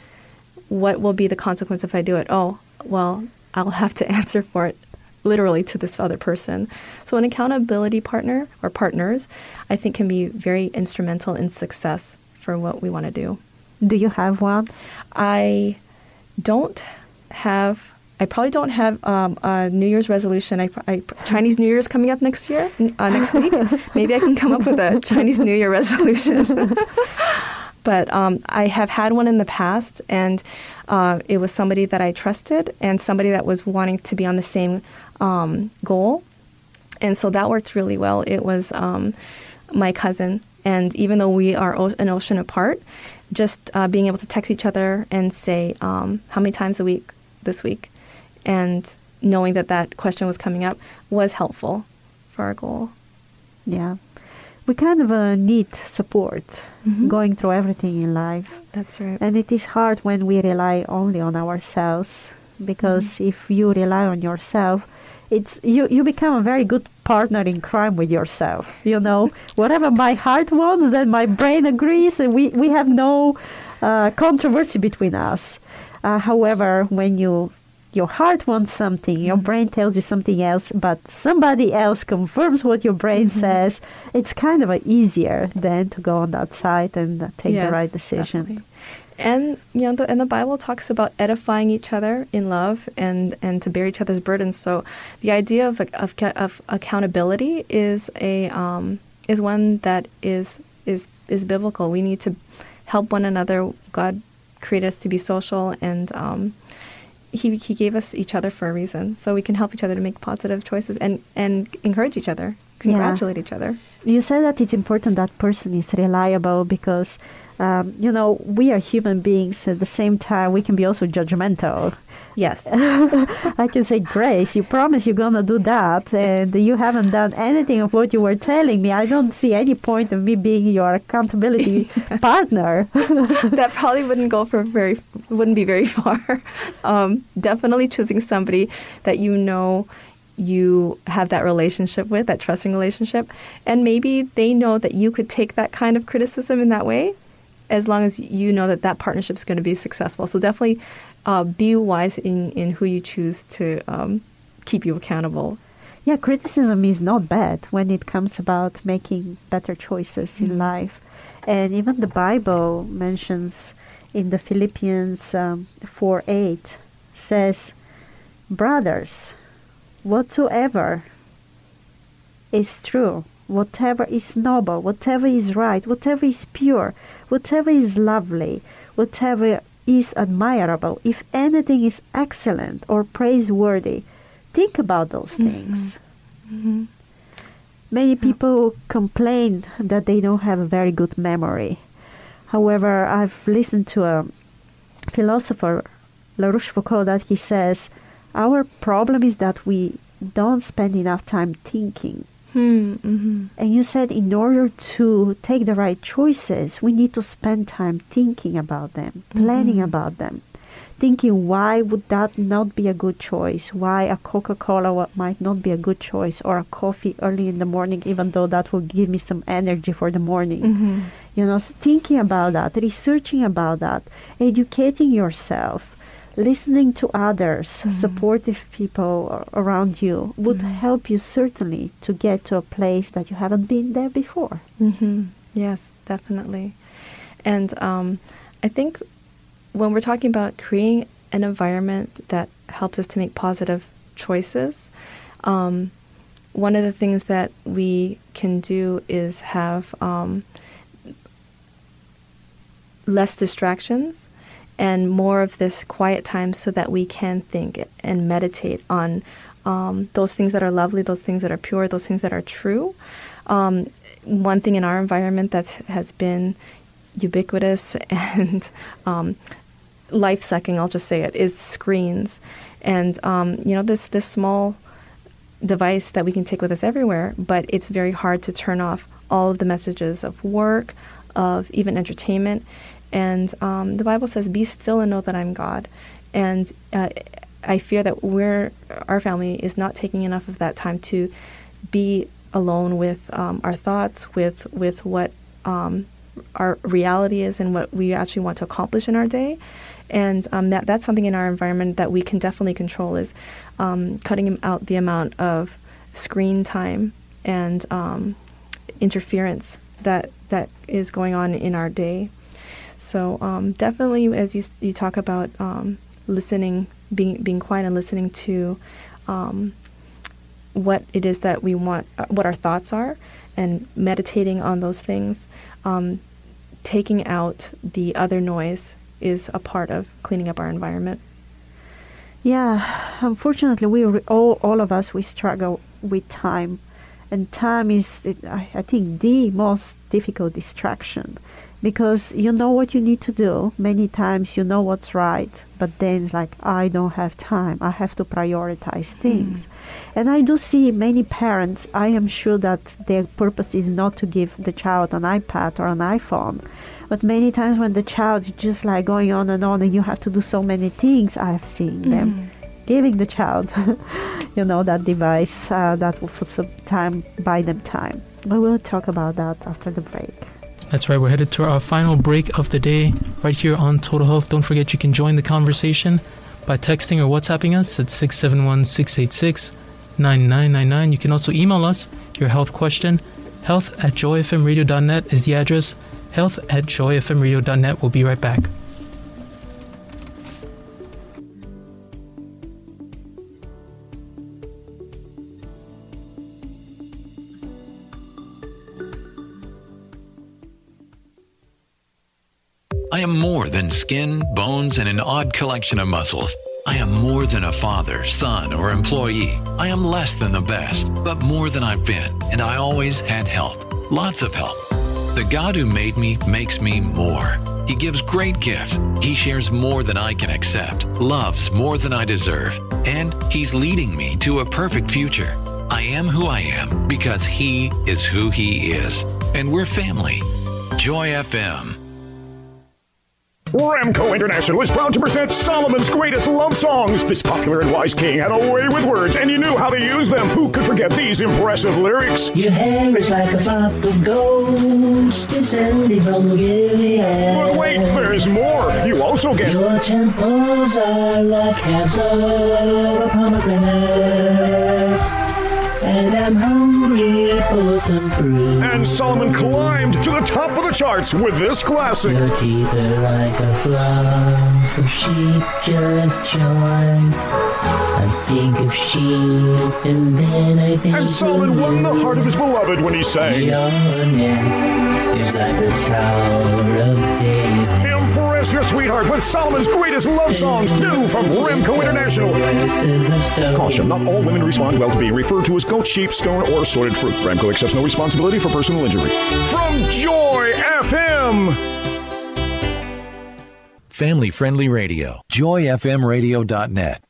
What will be the consequence if I do it? Oh, well, I'll have to <laughs> answer for it literally to this other person. So, an accountability partner or partners, I think, can be very instrumental in success for what we want to do. Do you have one? I don't have. I probably don't have um, a New Year's resolution. I, I, Chinese New Year is coming up next year, uh, next <laughs> week. Maybe I can come up with a Chinese New Year resolution. <laughs> but um, I have had one in the past, and uh, it was somebody that I trusted and somebody that was wanting to be on the same um, goal. And so that worked really well. It was um, my cousin. And even though we are o- an ocean apart, just uh, being able to text each other and say um, how many times a week this week, and knowing that that question was coming up was helpful for our goal. Yeah. We kind of uh, need support Mhm. going through everything in life. That's right. And it is hard when we rely only on ourselves because if you rely on yourself, it's you, you become a very good partner in crime with yourself. You know, <laughs> whatever my heart wants, then my brain agrees, and we, we have no uh, controversy between us. Uh, however, when you your heart wants something, your brain tells you something else, but somebody else confirms what your brain says, it's kind of easier then to go on that side and uh, take Yes, the right decision. definitely. And you know, the, and the Bible talks about edifying each other in love and and to bear each other's burdens. So, the idea of of, of accountability is a um, is one that is is is biblical. We need to help one another. God created us to be social, and um, he he gave us each other for a reason, so we can help each other to make positive choices and and encourage each other, congratulate each other. You said that it's important that person is reliable because, um, you know, we are human beings. At the same time, we can be also judgmental. Yes. <laughs> I can say, Grace, you promise you're gonna do that, and you haven't done anything of what you were telling me. I don't see any point of me being your accountability <laughs> partner. <laughs> that probably wouldn't go for very wouldn't be very far. Um, definitely choosing somebody that you know you have that relationship with, that trusting relationship, and maybe they know that you could take that kind of criticism in that way, as long as you know that that partnership is going to be successful. So definitely uh, be wise in in who you choose to um, keep you accountable. Yeah, criticism is not bad when it comes about making better choices in life. And even the Bible mentions in the Philippians um, 4 8 says, Brothers, whatsoever is true, whatever is noble, whatever is right, whatever is pure, whatever is lovely, whatever is admirable, if anything is excellent or praiseworthy, think about those mm-hmm. things. Mm-hmm. Many people complain that they don't have a very good memory. However, I've listened to a philosopher, La Rochefoucauld, that he says, Our problem is that we don't spend enough time thinking. Hmm. Mm-hmm. And you said in order to take the right choices, we need to spend time thinking about them, planning about them, thinking why would that not be a good choice? Why a Coca Cola might not be a good choice, or a coffee early in the morning, even though that will give me some energy for the morning. Mm-hmm. You know, so thinking about that, researching about that, educating yourself, listening to others, supportive people around you would help you certainly to get to a place that you haven't been there before. Mm-hmm. Yes, definitely. And um, I think when we're talking about creating an environment that helps us to make positive choices, um, one of the things that we can do is have um, less distractions and more of this quiet time so that we can think and meditate on um, those things that are lovely, those things that are pure, those things that are true. Um, one thing in our environment that has been ubiquitous <laughs> and um, life sucking, I'll just say it, is screens. And, um, you know, this, this small device that we can take with us everywhere, but it's very hard to turn off all of the messages of work, of even entertainment. And um, the Bible says, Be still and know that I'm God. And uh, I fear that we're, our family is not taking enough of that time to be alone with um, our thoughts, with, with what um, our reality is and what we actually want to accomplish in our day. And um, that, that's something in our environment that we can definitely control is um, cutting out the amount of screen time and um, interference that, that is going on in our day. So um, definitely, as you, you talk about um, listening, being, being quiet and listening to um, what it is that we want, uh, what our thoughts are, and meditating on those things, um, taking out the other noise is a part of cleaning up our environment. Yeah, unfortunately, we all all of us we struggle with time, and time is I, I think the most difficult distraction because you know what you need to do. Many times you know what's right, but then it's like, I don't have time. I have to prioritize things. Mm. And I do see many parents, I am sure that their purpose is not to give the child an iPad or an iPhone. But many times when the child is just like going on and on and you have to do so many things, I have seen mm. them giving the child, <laughs> you know, that device uh, that will for some time, buy them time. but We will talk about that after the break. That's right, we're headed to our final break of the day right here on Total Health. Don't forget you can join the conversation by texting or WhatsApping us at 671 686 9999. You can also email us your health question. Health at joyfmradio.net is the address. Health at joyfmradio.net. We'll be right back. I am more than skin, bones, and an odd collection of muscles. I am more than a father, son, or employee. I am less than the best, but more than I've been, and I always had help. Lots of help. The God who made me makes me more. He gives great gifts. He shares more than I can accept, loves more than I deserve, and He's leading me to a perfect future. I am who I am because He is who He is, and we're family. Joy FM Remco International is proud to present Solomon's greatest love songs. This popular and wise king had a way with words, and he knew how to use them. Who could forget these impressive lyrics? Your hair is like a flock of goats descending from the Gilead. But wait, there's more. You also get your temples are like halves of a pomegranate and I'm some fruit. And Solomon climbed to the top of the charts with this classic. Your teeth are like a flock of sheep just joined. I think of sheep, and then I think. And Solomon won the heart of his beloved when he sang. Your neck is like the Tower of David. Impress your sweetheart with Solomon's greatest love songs, new from Remco International. Caution: Not all women respond well to being referred to as goat, sheep, stone, or assorted fruit. Remco accepts no responsibility for personal injury. From Joy FM. Family friendly radio. JoyFMRadio.net.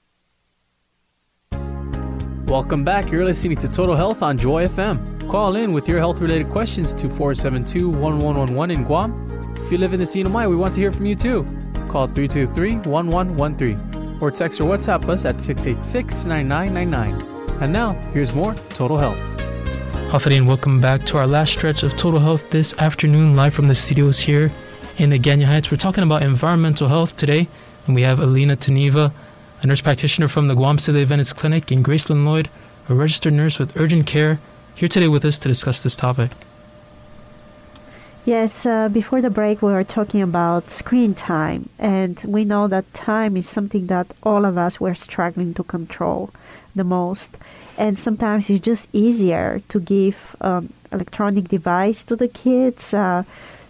Welcome back. You're listening to Total Health on Joy FM. Call in with your health related questions to 472 1111 in Guam. If you live in the CNMI, we want to hear from you too. Call 323 1113 or text or WhatsApp us at 686 9999. And now, here's more Total Health. Håfa Adai and welcome back to our last stretch of Total Health this afternoon, live from the studios here in Agana Heights. We're talking about environmental health today, and we have Alina Taneva a nurse practitioner from the Guam Seven Day Adventist Clinic, and Gracelyn Lloyd, a registered nurse with urgent care, here today with us to discuss this topic. Yes, uh, before the break, we were talking about screen time, and we know that time is something that all of us were struggling to control the most. And sometimes it's just easier to give um, electronic device to the kids, uh,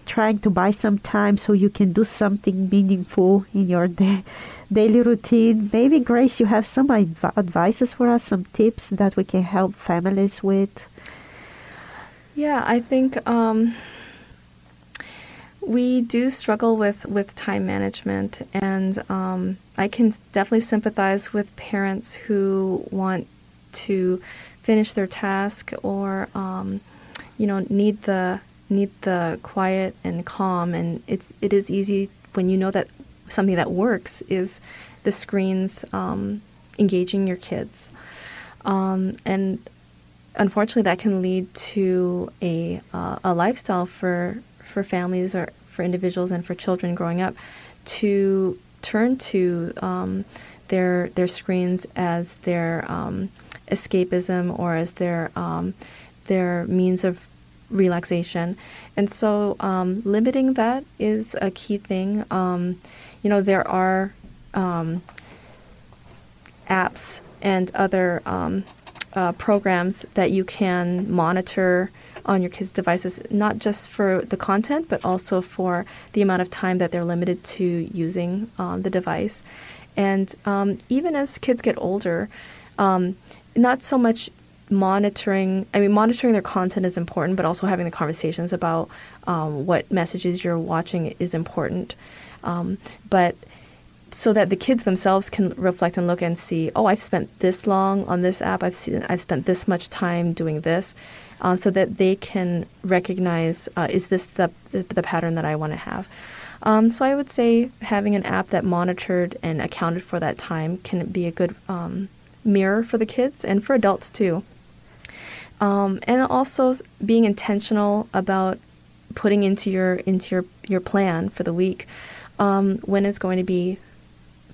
trying to buy some time so you can do something meaningful in your <laughs> daily routine. Maybe, Grace, you have some adv- advices for us, some tips that we can help families with? Yeah, I think um, we do struggle with, with time management, and um, I can definitely sympathize with parents who want to finish their task or um, you know need the need the quiet and calm. And it's it is easy when you know that something that works is the screens um, engaging your kids, um, and unfortunately that can lead to a uh, a lifestyle for for families or for individuals and for children growing up to turn to um, their their screens as their um, escapism or as their um, their means of relaxation, and so um, limiting that is a key thing. Um, you know, there are um, apps and other uh, programs that you can monitor on your kids' devices, not just for the content, but also for the amount of time that they're limited to using um, the device. And um, even as kids get older, um, not so much monitoring, I mean, monitoring their content is important, but also having the conversations about um, what messages you're watching is important. Um, but so that the kids themselves can reflect and look and see, oh, I've spent this long on this app. I've seen, I've spent this much time doing this, um, so that they can recognize, uh, is this the the pattern that I want to have? Um, so I would say having an app that monitored and accounted for that time can be a good um, mirror for the kids and for adults too. Um, and also being intentional about putting into your into your your plan for the week um, when it's going to be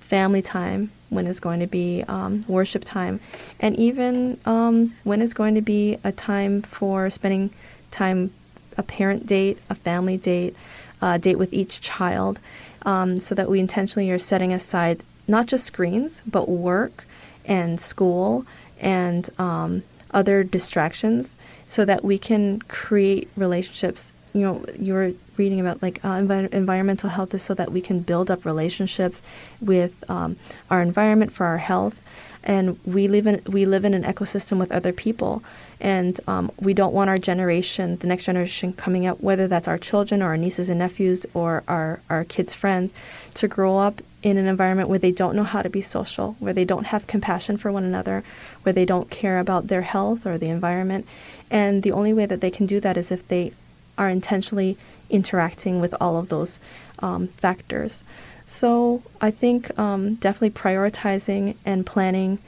family time, when is going to be um, worship time, and even um, when is going to be a time for spending time, a parent date, a family date, a date with each child, um, so that we intentionally are setting aside not just screens, but work and school and um, other distractions so that we can create relationships you know you're reading about like uh, envi- environmental health is so that we can build up relationships with um, our environment for our health. And we live in we live in an ecosystem with other people. And um, we don't want our generation the next generation coming up whether that's our children or our nieces and nephews or our, our kids friends to grow up in an environment where they don't know how to be social where they don't have compassion for one another where they don't care about their health or the environment. And the only way that they can do that is if they are intentionally interacting with all of those um, factors. So I think um, definitely prioritizing and planning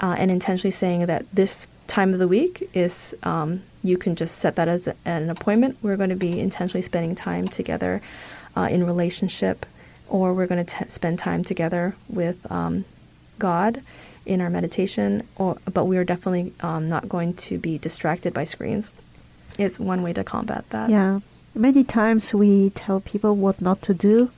uh, and intentionally saying that this time of the week is um, you can just set that as a, an appointment. We're going to be intentionally spending time together uh, in relationship, or we're going to spend time together with um, God in our meditation. Or, but we are definitely um, not going to be distracted by screens is one way to combat that. Yeah. Many times we tell people what not to do,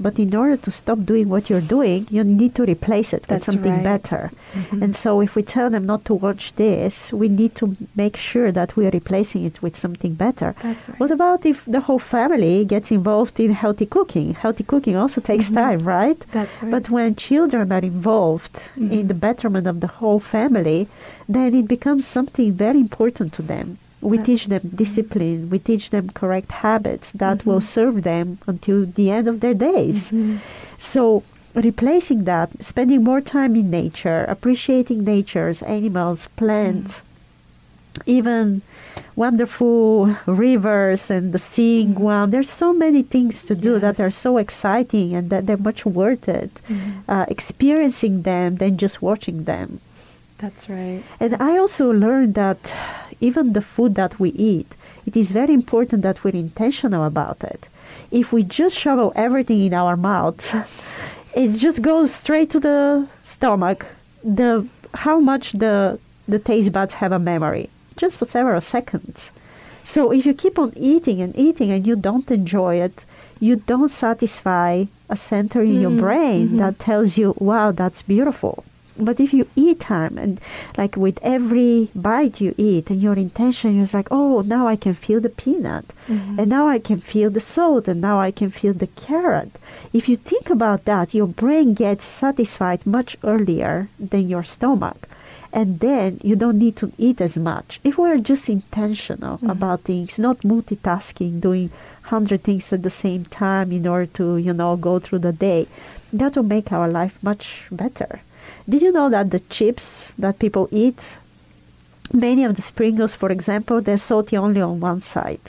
but in order to stop doing what you're doing, you need to replace it That's with something right. better. Mhm. And so if we tell them not to watch this, we need to make sure that we are replacing it with something better. That's right. What about if the whole family gets involved in healthy cooking? Healthy cooking also takes Mhm. time, right? That's right. But when children are involved Mhm. in the betterment of the whole family, then it becomes something very important to them. We That- teach them discipline, we teach them correct habits that will Mhm. serve them until the end of their days. Mhm. So, replacing that, spending more time in nature, appreciating nature's animals, plants, even wonderful rivers and the seeing Guam. There's so many things to do that are so exciting and that they're much worth it. Mhm. Uh, experiencing them than just watching them. That's right. And I also learned that even the food that we eat, it is very important that we're intentional about it. If we just shovel everything in our mouths, <laughs> it just goes straight to the stomach. The how much the the taste buds have a memory, just for several seconds. So if you keep on eating and eating and you don't enjoy it, you don't satisfy a center in your Mhm, brain mhm. that tells you, "Wow, that's beautiful." But if you eat time and like with every bite you eat and your intention is like, oh, now I can feel the peanut Mhm. and now I can feel the salt and now I can feel the carrot. If you think about that, your brain gets satisfied much earlier than your stomach. and then you don't need to eat as much. If we're just intentional Mhm. about things, not multitasking, doing hundred things at the same time in order to, you know, go through the day, that will make our life much better. Did you know that the chips that people eat, many of the Pringles, for example, they're salty only on one side?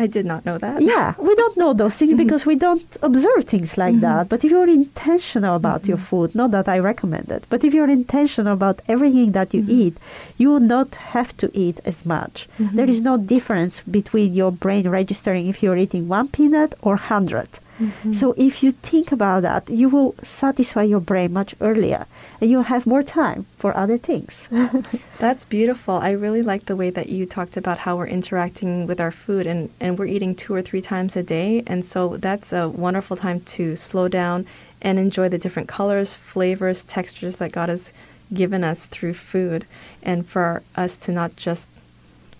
I did not know that. Yeah, we don't know those things <laughs> because we don't observe things like Mhm. that. But if you're intentional about your food, not that I recommend it, but if you're intentional about everything that you eat, you will not have to eat as much. There Mhm. is no difference between your brain registering if you're eating one peanut or 100. Mhm. So if you think about that, you will satisfy your brain much earlier and you'll have more time for other things. <laughs> That's beautiful. I really like the way that you talked about how we're interacting with our food and, and we're eating two or three times a day. And so that's a wonderful time to slow down and enjoy the different colors, flavors, textures that God has given us through food. And for us to not just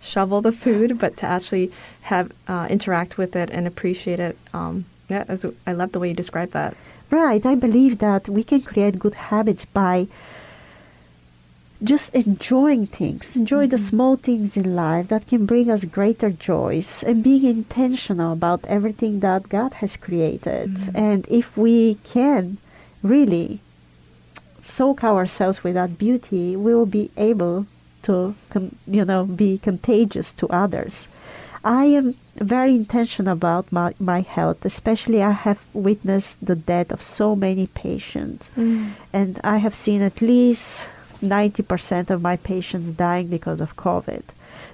shovel the food, but to actually have uh, interact with it and appreciate it. Um, yeah, I love the way you describe that. Right. I believe that we can create good habits by just enjoying things, enjoy the mm-hmm. small things in life that can bring us greater joys, and being intentional about everything that God has created. Mm-hmm. And if we can really soak ourselves with that beauty, we will be able to, con- you know, be contagious to others. I am very intentional about my, my health, especially I have witnessed the death of so many patients. Mm. And I have seen at least 90% of my patients dying because of COVID.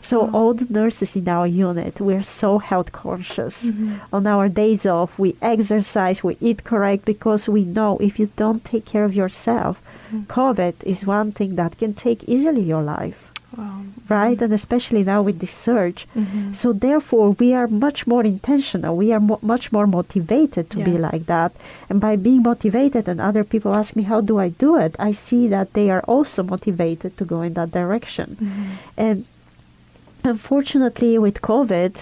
So all the nurses in our unit, we're so health conscious. Mm-hmm. On our days off, we exercise, we eat correct because we know if you don't take care of yourself, mm. COVID is one thing that can take easily your life Wow. right? And especially now with this surge. Mhm. So therefore, we are much more intentional. We are mo- much more motivated to be like that. And by being motivated, and other people ask me, how do I do it? I see that they are also motivated to go in that direction. And unfortunately, with COVID,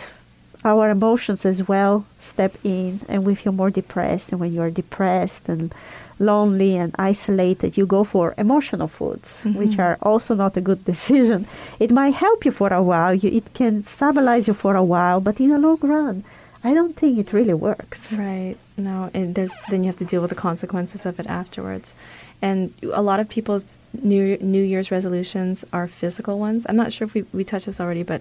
our emotions as well step in, and we feel more depressed. And when you are depressed and lonely and isolated, you go for emotional foods, which Mhm. are also not a good <laughs> decision. It might help you for a while, you, it can stabilize you for a while, but in the long run, I don't think it really works. Right. No, and there's then you have to deal with the consequences of it afterwards. And a lot of people's new New Year's resolutions are physical ones. I'm not sure if we, we touched this already, but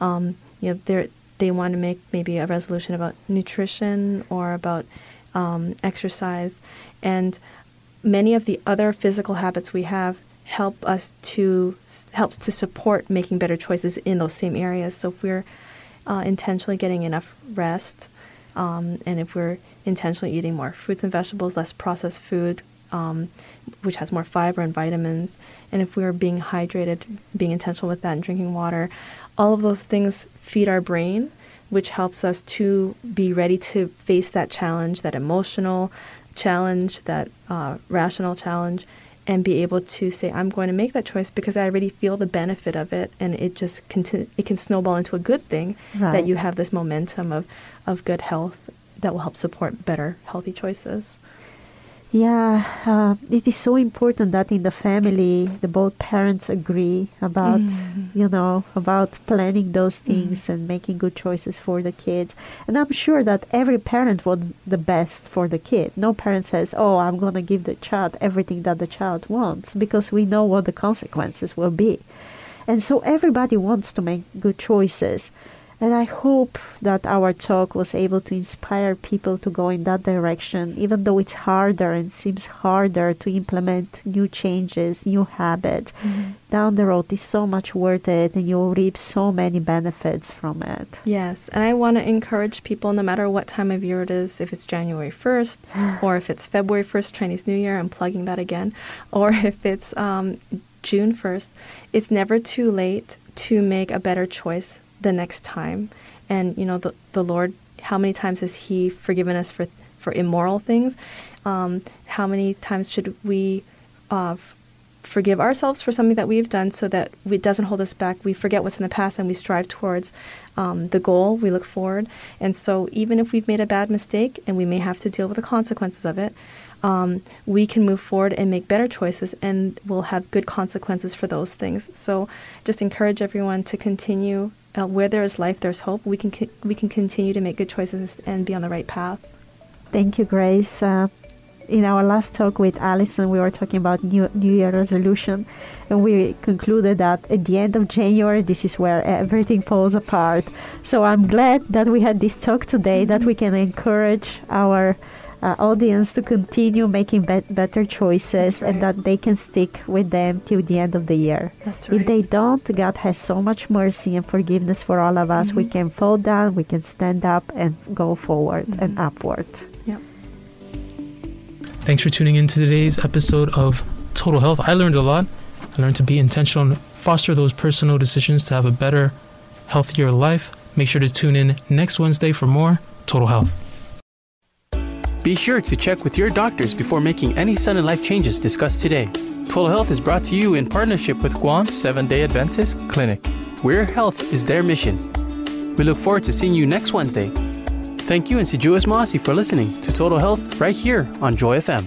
um, you know, they they want to make maybe a resolution about nutrition or about um, exercise, and many of the other physical habits we have help us to helps to support making better choices in those same areas. So if we're uh, intentionally getting enough rest, um, and if we're intentionally eating more fruits and vegetables, less processed food, um, which has more fiber and vitamins, and if we're being hydrated, being intentional with that and drinking water, all of those things feed our brain, which helps us to be ready to face that challenge, that emotional challenge, that uh, rational challenge, and be able to say, I'm going to make that choice because I already feel the benefit of it, and it just continue, it can snowball into a good thing Right. that you have this momentum of, of good health that will help support better healthy choices. Yeah, uh, it is so important that in the family, the both parents agree about, Mhm. you know, about planning those things and making good choices for the kids. And I'm sure that every parent wants the best for the kid. No parent says, "Oh, I'm going to give the child everything that the child wants," because we know what the consequences will be. And so everybody wants to make good choices. And I hope that our talk was able to inspire people to go in that direction, even though it's harder and seems harder to implement new changes, new habits. Down the road, is so much worth it, and you'll reap so many benefits from it. Yes, and I want to encourage people, no matter what time of year it is, if it's January 1st <sighs> or if it's February 1st, Chinese New Year, I'm plugging that again, or <laughs> if it's um, June 1st, it's never too late to make a better choice the next time. And, you know, the, the Lord, how many times has He forgiven us for, for immoral things? Um, how many times should we uh, forgive ourselves for something that we've done so that it doesn't hold us back. We forget what's in the past and we strive towards um, the goal. We look forward. And so, even if we've made a bad mistake and we may have to deal with the consequences of it, um, we can move forward and make better choices and we'll have good consequences for those things. So just encourage everyone to continue. Uh, where there is life, there's hope. We can we can continue to make good choices and be on the right path. Thank you, Grace. Uh, in our last talk with Allison, we were talking about New, New Year resolution, and we concluded that at the end of January, this is where everything falls apart. So I'm glad that we had this talk today, that we can encourage our uh, audience to continue making be- better choices right. and that they can stick with them till the end of the year. That's right. If they don't, God has so much mercy and forgiveness for all of us. We can fall down, we can stand up and go forward and upward. Thanks for tuning in to today's episode of Total Health. I learned a lot. I learned to be intentional and foster those personal decisions to have a better, healthier life. Make sure to tune in next Wednesday for more Total Health. Be sure to check with your doctors before making any sudden life changes discussed today. Total Health is brought to you in partnership with Guam Seven Day Adventist Clinic, where health is their mission. We look forward to seeing you next Wednesday. Thank you and si Yu'os Ma'åse' for listening to Total Health right here on Joy FM.